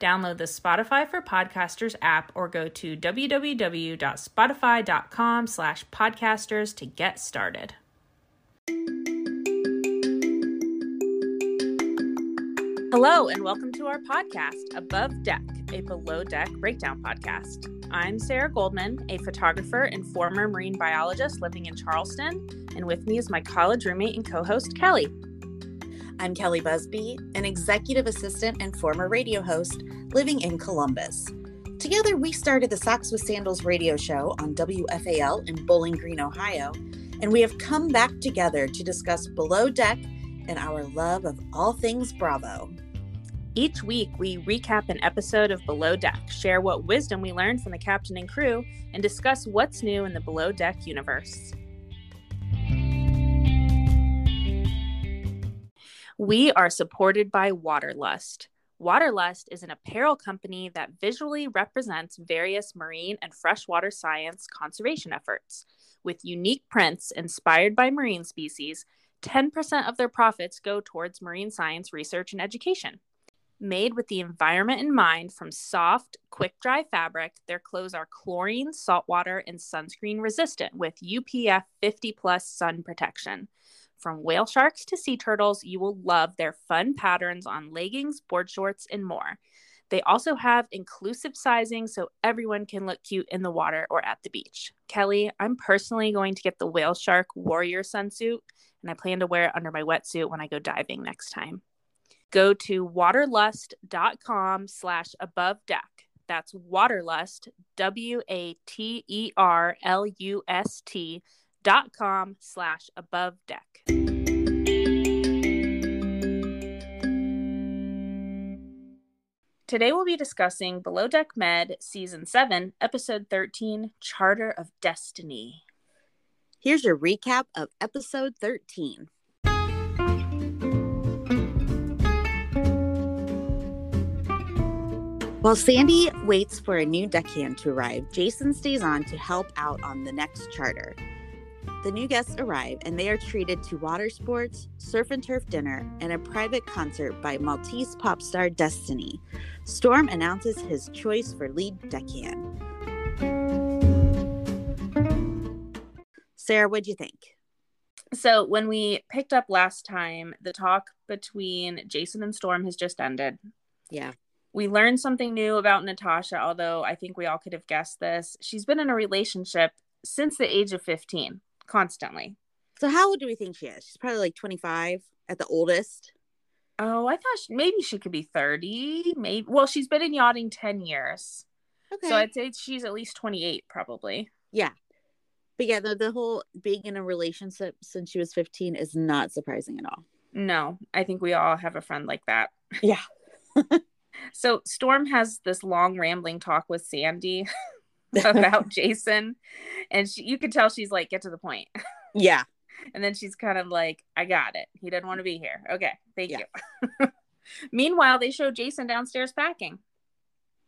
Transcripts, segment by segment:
Download the Spotify for Podcasters app or go to www.spotify.com slash podcasters to get started. Hello, and welcome to our podcast, Above Deck, a below deck breakdown podcast. I'm Sarah Goldman, a photographer and former marine biologist living in Charleston, and with me is my college roommate and co host, Kelli. I'm Kelli Busby, an executive assistant and former radio host living in Columbus. Together, we started the Socks with Sandals radio show on WFAL in Bowling Green, Ohio, and we have come back together to discuss Below Deck and our love of all things Bravo. Each week, we recap an episode of Below Deck, share what wisdom we learned from the captain and crew, and discuss what's new in the Below Deck universe. We are supported by Waterlust. Waterlust is an apparel company that visually represents various marine and freshwater science conservation efforts. With unique prints inspired by marine species, 10% of their profits go towards marine science research and education. Made with the environment in mind from soft, quick dry fabric, their clothes are chlorine, saltwater, and sunscreen resistant with UPF 50 plus sun protection. From whale sharks to sea turtles, you will love their fun patterns on leggings, board shorts, and more. They also have inclusive sizing so everyone can look cute in the water or at the beach. Kelli, I'm personally going to get the whale shark warrior sunsuit, and I plan to wear it under my wetsuit when I go diving next time. Go to waterlust.com slash above deck. That's waterlust, W A T E R L U S T dot com slash above deck. Today we'll be discussing Below Deck Med Season 7, Episode 13, Charter of Destiny. Here's your recap of episode 13. While Sandy waits for a new deckhand to arrive, Jason stays on to help out on the next charter. The new guests arrive and they are treated to water sports, surf and turf dinner, and a private concert by Maltese pop star Destiny. Storm announces his choice for lead deckhand. Sarah, what'd you think? So, when we picked up last time, the talk between Jason and Storm has just ended. Yeah. We learned something new about Natasha, although I think we all could have guessed this. She's been in a relationship since the age of 15 constantly. So how old do we think she is? She's probably like 25 at the oldest. Oh, I thought she, maybe she could be 30. Maybe. Well, she's been in yachting 10 years. Okay. So I'd say she's at least 28 probably. Yeah. But yeah, the, the whole being in a relationship since she was 15 is not surprising at all. No, I think we all have a friend like that. Yeah. so Storm has this long rambling talk with Sandy about Jason. And she, you can tell she's like, get to the point. Yeah. and then she's kind of like, I got it. He didn't want to be here. Okay. Thank yeah. you. Meanwhile, they show Jason downstairs packing.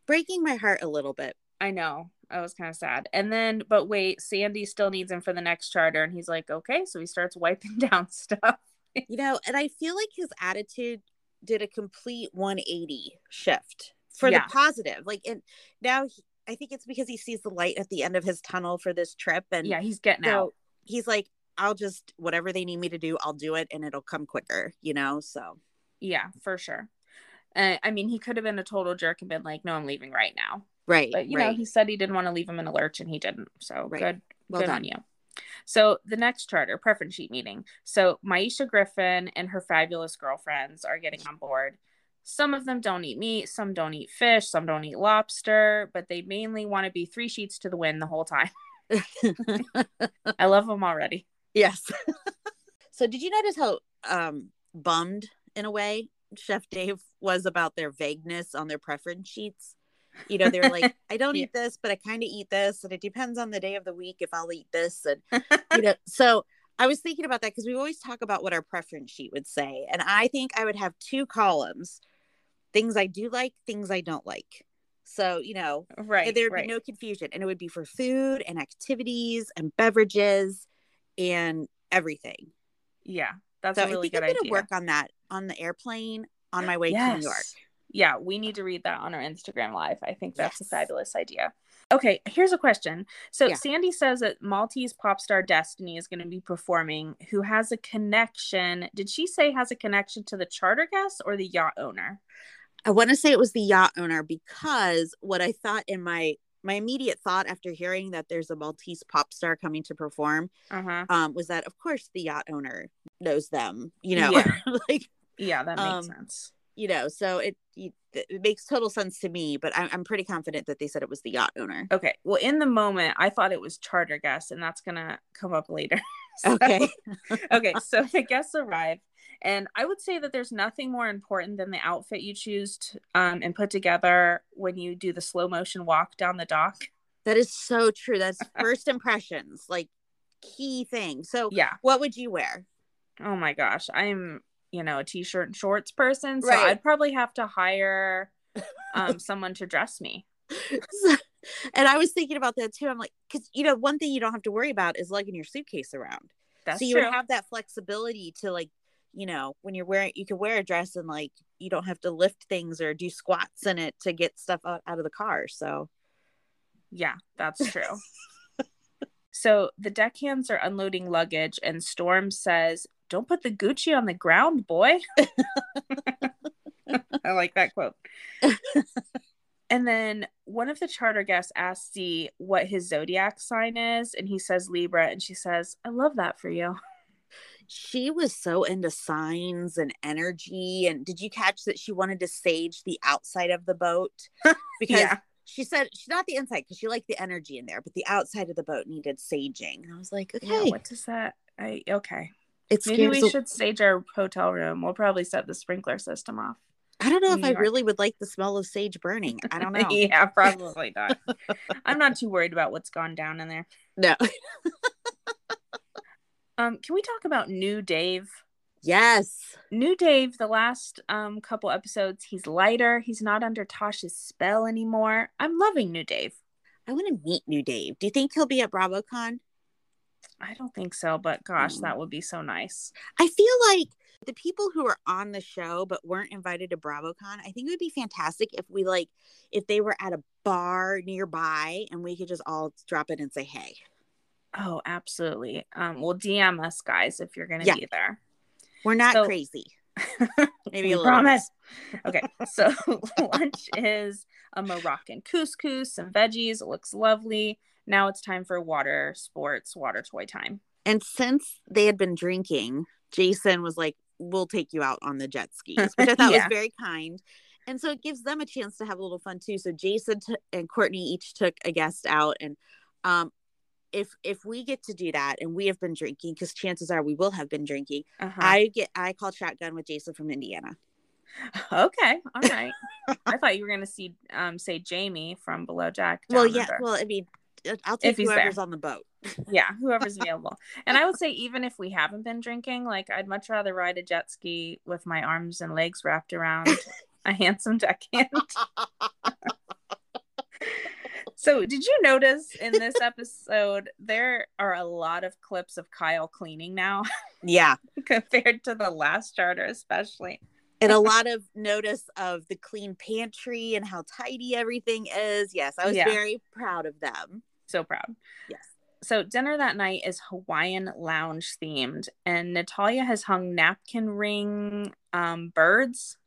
Breaking my heart a little bit. I know. I was kind of sad. And then, but wait, Sandy still needs him for the next charter. And he's like, okay. So he starts wiping down stuff. you know, and I feel like his attitude did a complete 180 shift for yeah. the positive. Like, and now he, I think it's because he sees the light at the end of his tunnel for this trip, and yeah, he's getting so out. He's like, I'll just whatever they need me to do, I'll do it, and it'll come quicker, you know. So yeah, for sure. Uh, I mean, he could have been a total jerk and been like, "No, I'm leaving right now." Right. But you right. know, he said he didn't want to leave him in a lurch, and he didn't. So right. good, Well Good done. on you. So the next charter preference sheet meeting. So Maisha Griffin and her fabulous girlfriends are getting on board. Some of them don't eat meat, some don't eat fish, some don't eat lobster, but they mainly want to be three sheets to the wind the whole time. I love them already. yes. so did you notice how um bummed in a way Chef Dave was about their vagueness on their preference sheets? You know, they're like, I don't Yeah. eat this, but I kind of eat this, and it depends on the day of the week if I'll eat this. And you know, so I was thinking about that because we always talk about what our preference sheet would say. And I think I would have two columns things I do like, things I don't like. So, you know, uh, right. there would right. be no confusion. And it would be for food and activities and beverages and everything. yeah, that's so a really I think good I'm going idea. work on that on the airplane on my way to New York. Yeah, we need to read that on our Instagram live. I think that's a fabulous idea. Okay, here's a question. So Yeah. Sandy says that Maltese pop star Destiny is going to be performing. Who has a connection? Did she say has a connection to the charter guest or the yacht owner? I want to say it was the yacht owner because what I thought in my my immediate thought after hearing that there's a Maltese pop star coming to perform Uh huh. um, was that of course the yacht owner knows them, you know, Yeah. like Yeah, that makes Um, sense. You know, so it it, makes total sense to me. But I'm I'm pretty confident that they said it was the yacht owner. Okay. Well, in the moment, I thought it was charter guests, and that's gonna come up later. So- Okay, okay, so the guests arrive, and I would say that there's nothing more important than the outfit you choose to, um, and put together when you do the slow motion walk down the dock. that is so true. That's first impressions, like key thing. So, Yeah. what would you wear? Oh my gosh, I'm you know a t-shirt and shorts person, so Right. I'd probably have to hire um, someone to dress me. and I was thinking about that too. I'm like, because you know, one thing you don't have to worry about is lugging your suitcase around. That's so you true. would have that flexibility to like, you know, when you're wearing, you can wear a dress and like you don't have to lift things or do squats in it to get stuff out, out of the car. So Yeah, that's true. so the deckhands are unloading luggage, and Storm says, Don't put the Gucci on the ground, boy. I like that quote. and then one of the charter guests asks Z what his zodiac sign is, and he says Libra, and she says, I love that for you. she was so into signs and energy. And did you catch that she wanted to sage the outside of the boat? Because Yeah. she said she's not the inside because she liked the energy in there, but the outside of the boat needed saging. And I was like, okay, Yeah, what does that? I okay. It's Maybe we should stage our hotel room. We'll probably set the sprinkler system off. I don't know if New I York. really would like the smell of sage burning. I don't know. yeah, probably not. I'm not too worried about what's gone down in there. No. Um, can we talk about new Dave? Yes. New Dave, the last um couple episodes, he's lighter. He's not under Tosh's spell anymore. I'm loving new Dave. I want to meet new Dave. Do you think he'll be at BravoCon? I don't think so, but gosh, Mm. that would be so nice. I feel like the people who are on the show but weren't invited to BravoCon, I think it would be fantastic if we like if they were at a bar nearby and we could just all drop in and say hey. Oh, absolutely. Um, well, DM us, guys, if you're gonna Yeah. be there. We're not So- crazy. Maybe a little promise. Okay, so lunch is a Moroccan couscous, some veggies. It looks lovely. Now it's time for water sports, water toy time. And since they had been drinking, Jason was like, "We'll take you out on the jet skis," which I thought Yeah. was very kind. And so it gives them a chance to have a little fun too. So Jason t- and Courtney each took a guest out, and um, if if we get to do that, and we have been drinking, because chances are we will have been drinking, Uh-huh. I get I called shotgun with Jason from Indiana. Okay, all right. I thought you were gonna see um say Jamie from Below Deck. well, yeah. under. Well, I mean, I'll take he's there. whoever's on the boat. yeah, whoever's available. And I would say even if we haven't been drinking, like I'd much rather ride a jet ski with my arms and legs wrapped around a handsome deckhand. So, did you notice in this episode there are a lot of clips of Kyle cleaning now yeah, compared to the last charter, especially? and a lot of notice of the clean pantry and how tidy everything is. Yes, I was Yeah. very proud of them. So proud. Yes. So, dinner that night is Hawaiian lounge themed, and Natalia has hung napkin ring um, birds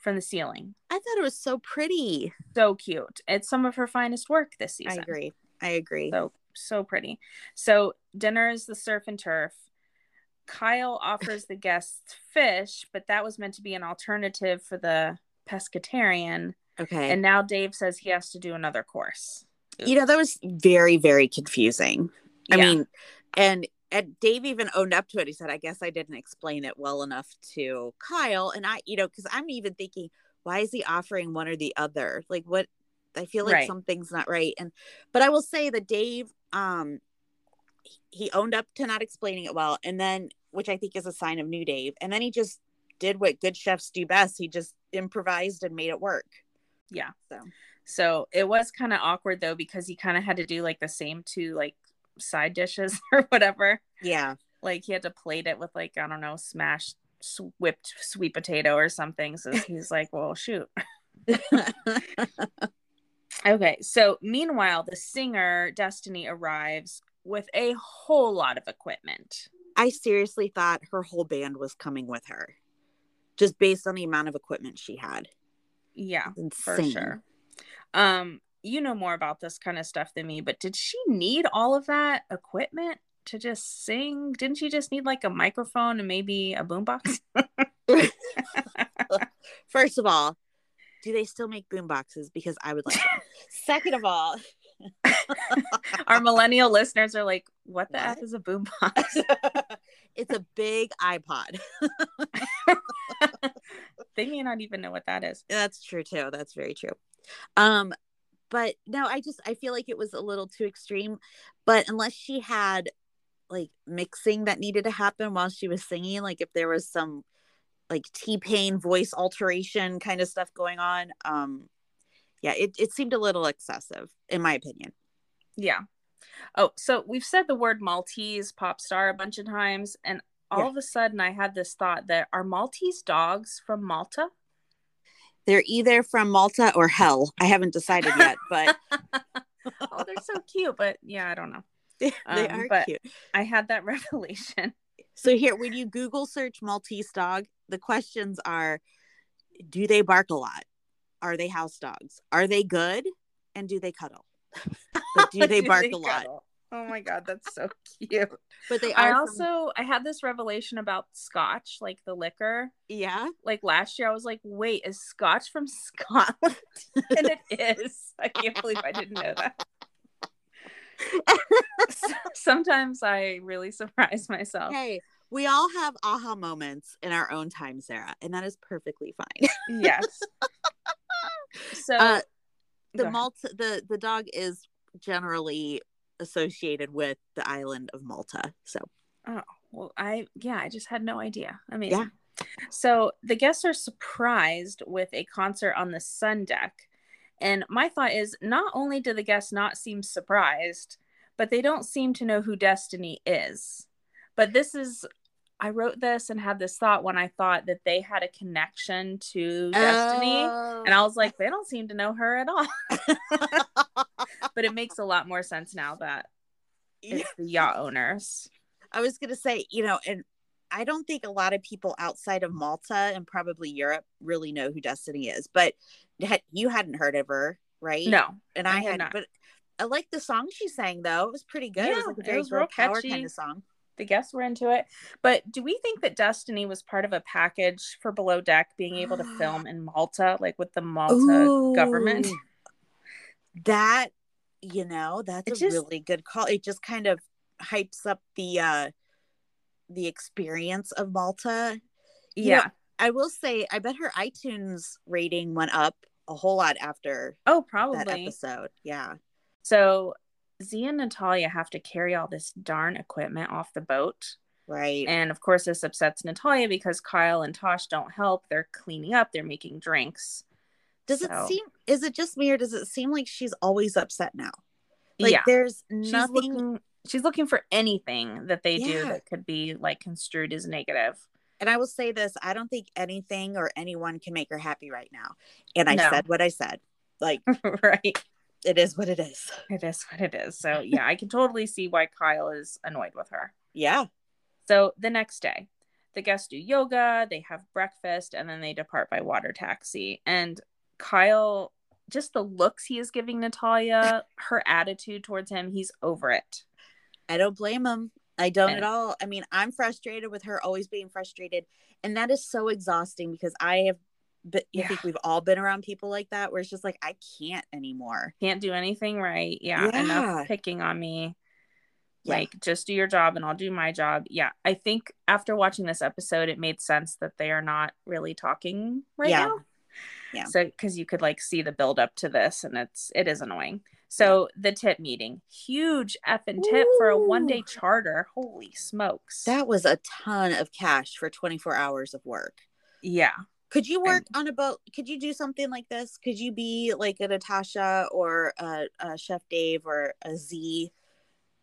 from the ceiling. I thought it was so pretty. So cute. It's some of her finest work this season. I agree. I agree. So so pretty. So dinner is the surf and turf. Kyle offers the guests fish, but that was meant to be an alternative for the pescatarian. Okay. And now Dave says he has to do another course. You know, that was very, very confusing. I Yeah. mean, and and Dave even owned up to it. He said, I guess I didn't explain it well enough to Kyle. And I, you know, because I'm even thinking, why is he offering one or the other? Like what I feel like Right. something's not right. And but I will say that Dave um he owned up to not explaining it well. And then which I think is a sign of new Dave. And then he just did what good chefs do best. He just improvised and made it work. Yeah. So So it was kind of awkward though because he kind of had to do like the same two like side dishes or whatever. yeah. Like he had to plate it with like I don't know smashed whipped sweet potato or something. So he's like, well, shoot. Okay. So meanwhile, the singer Destiny arrives with a whole lot of equipment. I seriously thought her whole band was coming with her, just based on the amount of equipment she had. Yeah, Insane. for sure. Um, you know more about this kind of stuff than me, but did she need all of that equipment to just sing? Didn't she just need like a microphone and maybe a boombox? First of all, do they still make boom boxes? Because I would like them. Second of all, Our millennial listeners are like, "What the f is a boombox?" it's a big iPod. they may not even know what that is. That's true too. That's very true. Um, but no, I just I feel like it was a little too extreme. But unless she had like mixing that needed to happen while she was singing, like if there was some like T Pain voice alteration kind of stuff going on, um, yeah, it it seemed a little excessive in my opinion. Yeah. Oh, so we've said the word Maltese pop star a bunch of times, and all Yeah. of a sudden I had this thought that are Maltese dogs from Malta? They're either from Malta or hell. I haven't decided yet, but oh, they're so cute, but yeah, I don't know. they, Um, are cute. I had that revelation. So here, when you Google search Maltese dog, the questions are: Do they bark a lot? Are they house dogs? Are they good? And do they cuddle? but do they bark a lot? Oh my god, that's so cute. But they I also I had this revelation about scotch, like the liquor. yeah. Like last year I was like, wait, is scotch from Scotland? and it is. I can't believe I didn't know that. Sometimes I really surprise myself. Hey, we all have aha moments in our own time, Sarah, and that is perfectly fine. Yes. So Uh, the. Malta, the the dog is generally associated with the island of Malta. So oh, Well, I yeah, I just had no idea. Yeah. Amazing. So the guests are surprised with a concert on the sun deck. And my thought is not only do the guests not seem surprised, but they don't seem to know who Destiny is. But this is I wrote this and had this thought when I thought that they had a connection to Destiny. Oh. And I was like, they don't seem to know her at all. but it makes a lot more sense now that Yeah. it's the yacht owners. I was gonna say, you know, and I don't think a lot of people outside of Malta and probably Europe really know who Destiny is. But you hadn't heard of her, right? No, and I I, had hadn't. But I like the song she sang, though. It was pretty good. it Yeah, was like a it very real power catchy. kind of song. the guests were into it. But do we think that Destiny was part of a package for Below Deck being able to film in Malta, like with the Malta government? That you know, that's It a just- really good call. It just kind of hypes up the uh the experience of Malta. You know, Yeah. I will say, I bet her iTunes rating went up a whole lot after oh, that probably. episode. Yeah. So Z and Natalia have to carry all this darn equipment off the boat. Right. And of course, this upsets Natalia because Kyle and Tosh don't help. They're cleaning up, they're making drinks. Does so- it seem is it just me or does it seem like she's always upset now? Like yeah. there's She's nothing looking she's looking for anything that they do that could be like construed as negative. and I will say this, I don't think anything or anyone can make her happy right now. And I No. said what I said. Like right. it is what it is. It is what it is. So yeah, I can totally see why Kyle is annoyed with her. Yeah. So the next day, the guests do yoga, they have breakfast, and then they depart by water taxi. And Kyle just the looks he is giving Natalia, her attitude towards him, he's over it. I don't blame him. I don't And- at all. I mean, I'm frustrated with her always being frustrated. And that is so exhausting because I have, but I Yeah. think we've all been around people like that where it's just like, I can't anymore. Can't do anything right. Yeah. Yeah. Enough picking on me. Yeah. Like, just do your job and I'll do my job. Yeah. I think after watching this episode, it made sense that they are not really talking right Yeah. now. Yeah. So, because you could like see the build up to this and it's, it is annoying. So, the tip meeting, huge effing tip for a one day charter. Holy smokes. That was a ton of cash for 24 hours of work. yeah. Could you work on a boat? Could you do something like this? Could you be like a Natasha or a, a Chef Dave or a Z?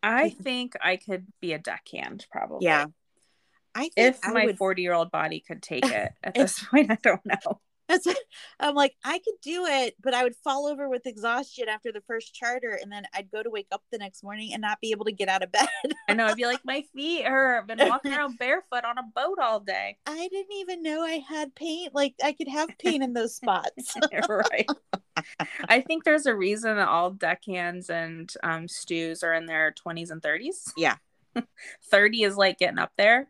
I think I could be a deckhand probably. Yeah. I think If I my would 40 year old body could take it at this point, I don't know. That's. I'm like, I could do it, but I would fall over with exhaustion after the first charter, and then I'd go to wake up the next morning and not be able to get out of bed. I know. I'd be like, my feet hurt. I've been walking around barefoot on a boat all day. I didn't even know I had pain. Like I could have pain in those spots. right. I think there's a reason that all deckhands and um, stews are in their 20s and 30s. Yeah. 30 is like getting up there.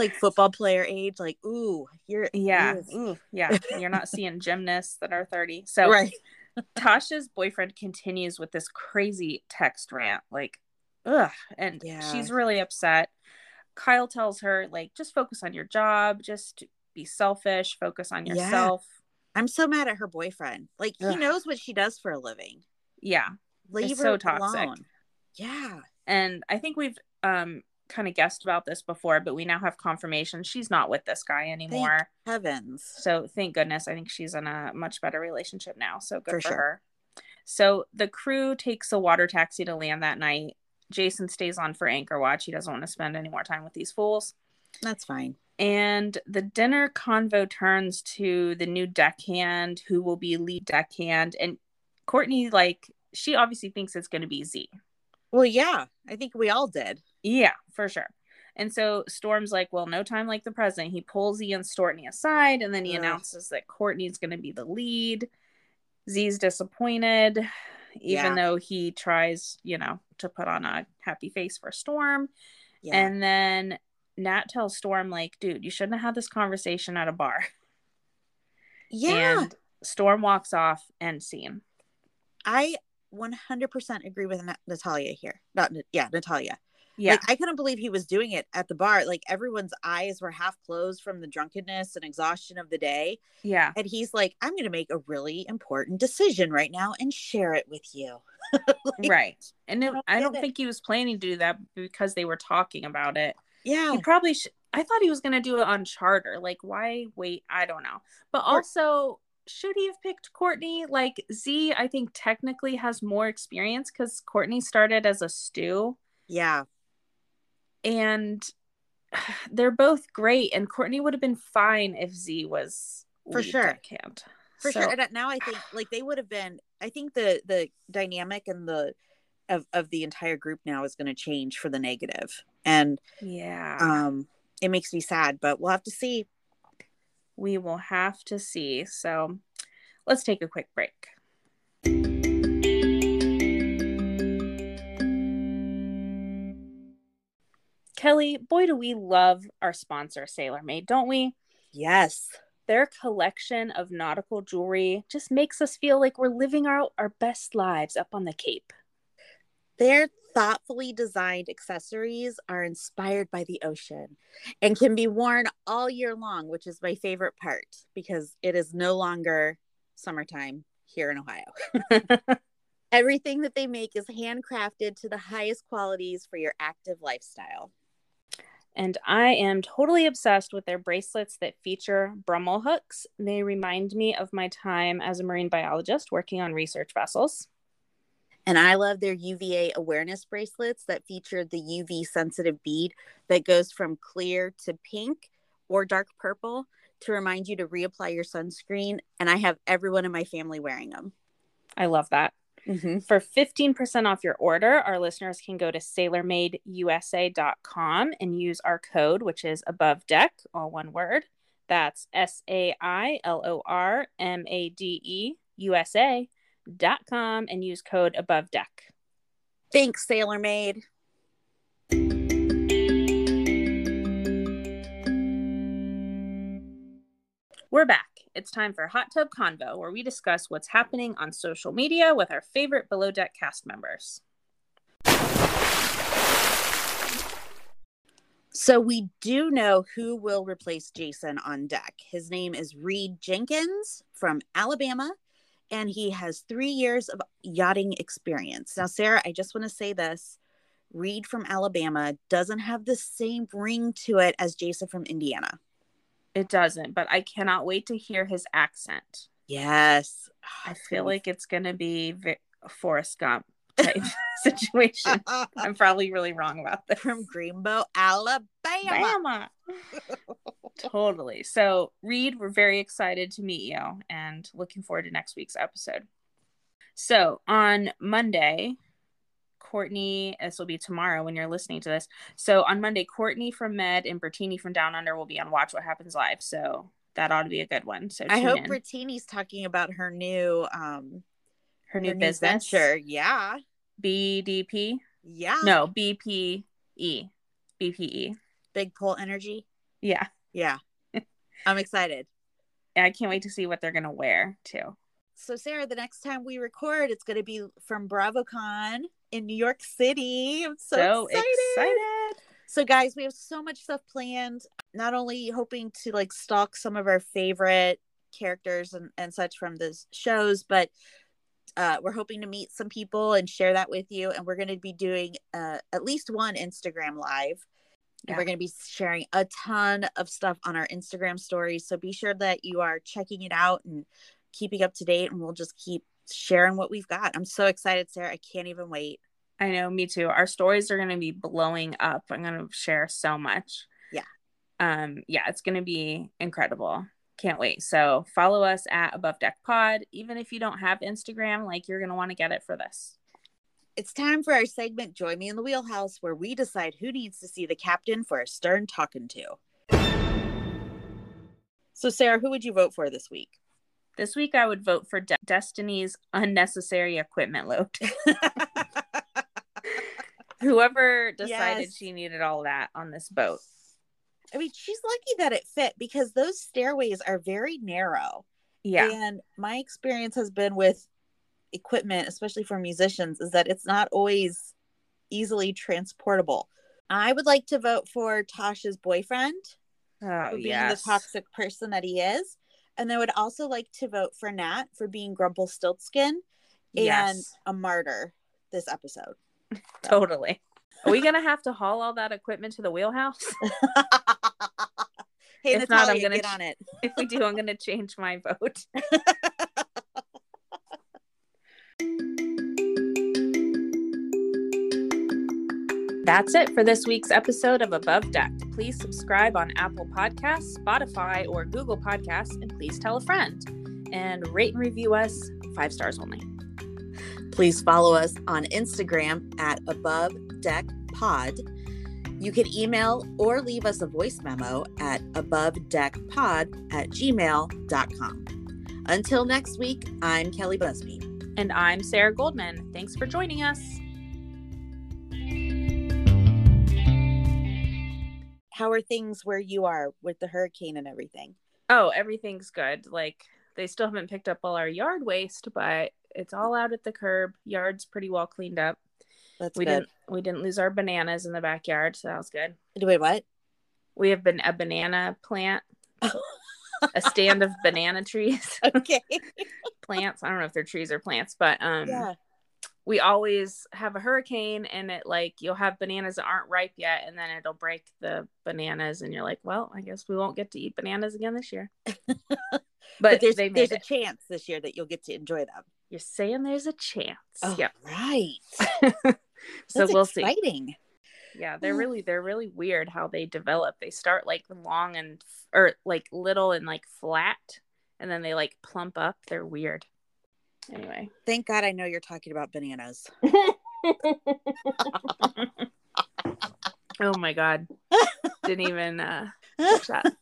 Like football player age. Like, ooh, you're yeah. ooh. Ooh, yeah. You're not seeing gymnasts that are 30. So right. Tasha's boyfriend continues with this crazy text rant, like, ugh, and Yeah. she's really upset. Kyle tells her, like, just focus on your job, just be selfish, focus on Yeah. yourself. I'm so mad at her boyfriend. Like he knows what she does for a living. Yeah. Leave It's her so toxic. alone. Yeah. And I think we've um kind of guessed about this before, but we now have confirmation she's not with this guy anymore. Heavens. So thank goodness. I think she's in a much better relationship now. So good For for, sure. her. So the crew takes a water taxi to land that night. Jason stays on for anchor watch. He doesn't want to spend any more time with these fools. That's fine. And the dinner convo turns to the new deckhand who will be lead deckhand. And Courtney, like, she obviously thinks it's going to be Z. Well, yeah. I think we all did. Yeah, for sure. And so Storm's like, well, no time like the present. He pulls Z and Stortney aside, and then he Ugh. announces that Courtney's going to be the lead. Z's disappointed, even Yeah. though he tries, you know, to put on a happy face for Storm. Yeah. And then Nat tells Storm, like, dude, you shouldn't have had this conversation at a bar. yeah. And Storm walks off and scene. I 100% agree with Natalia here. Not yeah, Natalia. Yeah. Like I couldn't believe he was doing it at the bar. Like everyone's eyes were half closed from the drunkenness and exhaustion of the day, yeah. and he's like, "I'm going to make a really important decision right now and share it with you." Like, right. And it, don't I don't think he was planning to do that because they were talking about it. Yeah. He probably should. I thought he was going to do it on charter. Like, why wait? I don't know. But also, should he have picked Courtney? Like, Z, I think technically has more experience because Courtney started as a stew Yeah. And they're both great. And Courtney would have been fine if Z was For sure. deckhand. For So- sure. And now I think like they would have been I think the the dynamic and the of of the entire group now is going to change for the negative. And Yeah. um it makes me sad, but we'll have to see. we will have to see. So let's take a quick break. Kelli, boy, do we love our sponsor, Sailormade, don't we? Yes. Their collection of nautical jewelry just makes us feel like we're living our, our best lives up on the Cape. Their thoughtfully designed accessories are inspired by the ocean and can be worn all year long, which is my favorite part because it is no longer summertime here in Ohio. Everything that they make is handcrafted to the highest qualities for your active lifestyle. And I am totally obsessed with their bracelets that feature Brummel hooks. They remind me of my time as a marine biologist working on research vessels. And I love their UVA awareness bracelets that feature the UV sensitive bead that goes from clear to pink or dark purple to remind you to reapply your sunscreen. And I have everyone in my family wearing them. I love that. Mm-hmm. For 15% off your order, our listeners can go to sailormadeusa.com and use our code, which is above deck, all one word. That's S A I L O R M A D E U S A dot com and use code above deck. Thanks, Sailormade. We're back. It's time for Hot Tub Convo, where we discuss what's happening on social media with our favorite Below Deck cast members. So we do know who will replace Jason on deck. His name is Reed Jenkins from Alabama, and he has three years of yachting experience. Now, Sarah, I just want to say this. Reed from Alabama doesn't have the same ring to it as Jason from Indiana. It doesn't, but I cannot wait to hear his accent. Yes. I feel like it's going to be Forrest Gump type situation. I'm probably really wrong about this. from Greenbow, Alabama. Bama. totally. So, Reed, we're very excited to meet you and looking forward to next week's episode. So, on Monday, Courtney, this will be tomorrow when you're listening to this. So, on Monday, Courtney from Med and Brittini from Down Under will be on Watch What Happens Live. So, that ought to be a good one. So, I hope in. Brittini's talking about her new um her new her business, venture. Yeah. BDP. Yeah. No, BPE. BPE. Big pole energy. Yeah. Yeah. I'm excited. I can't wait to see what they're going to wear too. So Sarah, the next time we record, it's going to be from BravoCon in New York City. I'm so, So excited. excited. So guys, we have so much stuff planned. Not only hoping to like stalk some of our favorite characters and, and such from the shows, but uh, we're hoping to meet some people and share that with you. And we're going to be doing uh, at least one Instagram live. And we're going to be sharing a ton of stuff on our Instagram stories. So be sure that you are checking it out and keeping up to date. And we'll just keep sharing what we've got. I'm so excited, Sarah. I can't even wait. I know, me too. Our stories are going to be blowing up. I'm going to share so much. Yeah. Um yeah, it's going to be incredible. Can't wait. So, follow us at Above Deck Pod. Even if you don't have Instagram, like you're going to want to get it for this. It's time for our segment Join Me in the Wheelhouse, where we decide who needs to see the captain for a stern talking to. So, Sarah, who would you vote for this week? This week I would vote for De- Destiny's unnecessary equipment load. Whoever decided Yes. she needed all that on this boat. I mean, she's lucky that it fit because those stairways are very narrow. Yeah. And my experience has been with equipment, especially for musicians, is that it's not always easily transportable. I would like to vote for Tasha's boyfriend Oh, being yes. the toxic person that he is. And I would also like to vote for Nat for being Grumple Stiltskin and Yes. a martyr this episode. Totally. Are we gonna have to haul all that equipment to the wheelhouse? hey, If not, I'm gonna get ch- on it. if we do, I'm gonna change my vote. That's it for this week's episode of Above Deck. Please subscribe on Apple Podcasts, Spotify, or Google Podcasts, and please tell a friend. And rate and review us five stars only. Please follow us on Instagram at Above Deck Pod. You can email or leave us a voice memo at abovedeckpod at gmail.com. Until next week, I'm Kelli Busby. And I'm Sarah Goldman. Thanks for joining us. How are things where you are with the hurricane and everything? Oh, everything's good. Like they still haven't picked up all our yard waste, but it's all out at the curb. Yard's pretty well cleaned up. That's we good. didn't we didn't lose our bananas in the backyard, so that was good. Wait, what? We have been a banana plant, a stand of banana trees, Okay. plants. I don't know if they're trees or plants, but um yeah. We always have a hurricane and it like you'll have bananas that aren't ripe yet and then it'll break the bananas and you're like, well, I guess we won't get to eat bananas again this year. but, But, there's there's a chance this year that you'll get to enjoy them. You're saying there's a chance. Oh, Yep. right. so we'll see. exciting. Yeah, they're Mm. really they're really weird how they develop. They start like long and or like little and like flat, and then they like plump up. They're weird. Anyway. Thank God I know you're talking about bananas. oh my god. Didn't even uh catch that.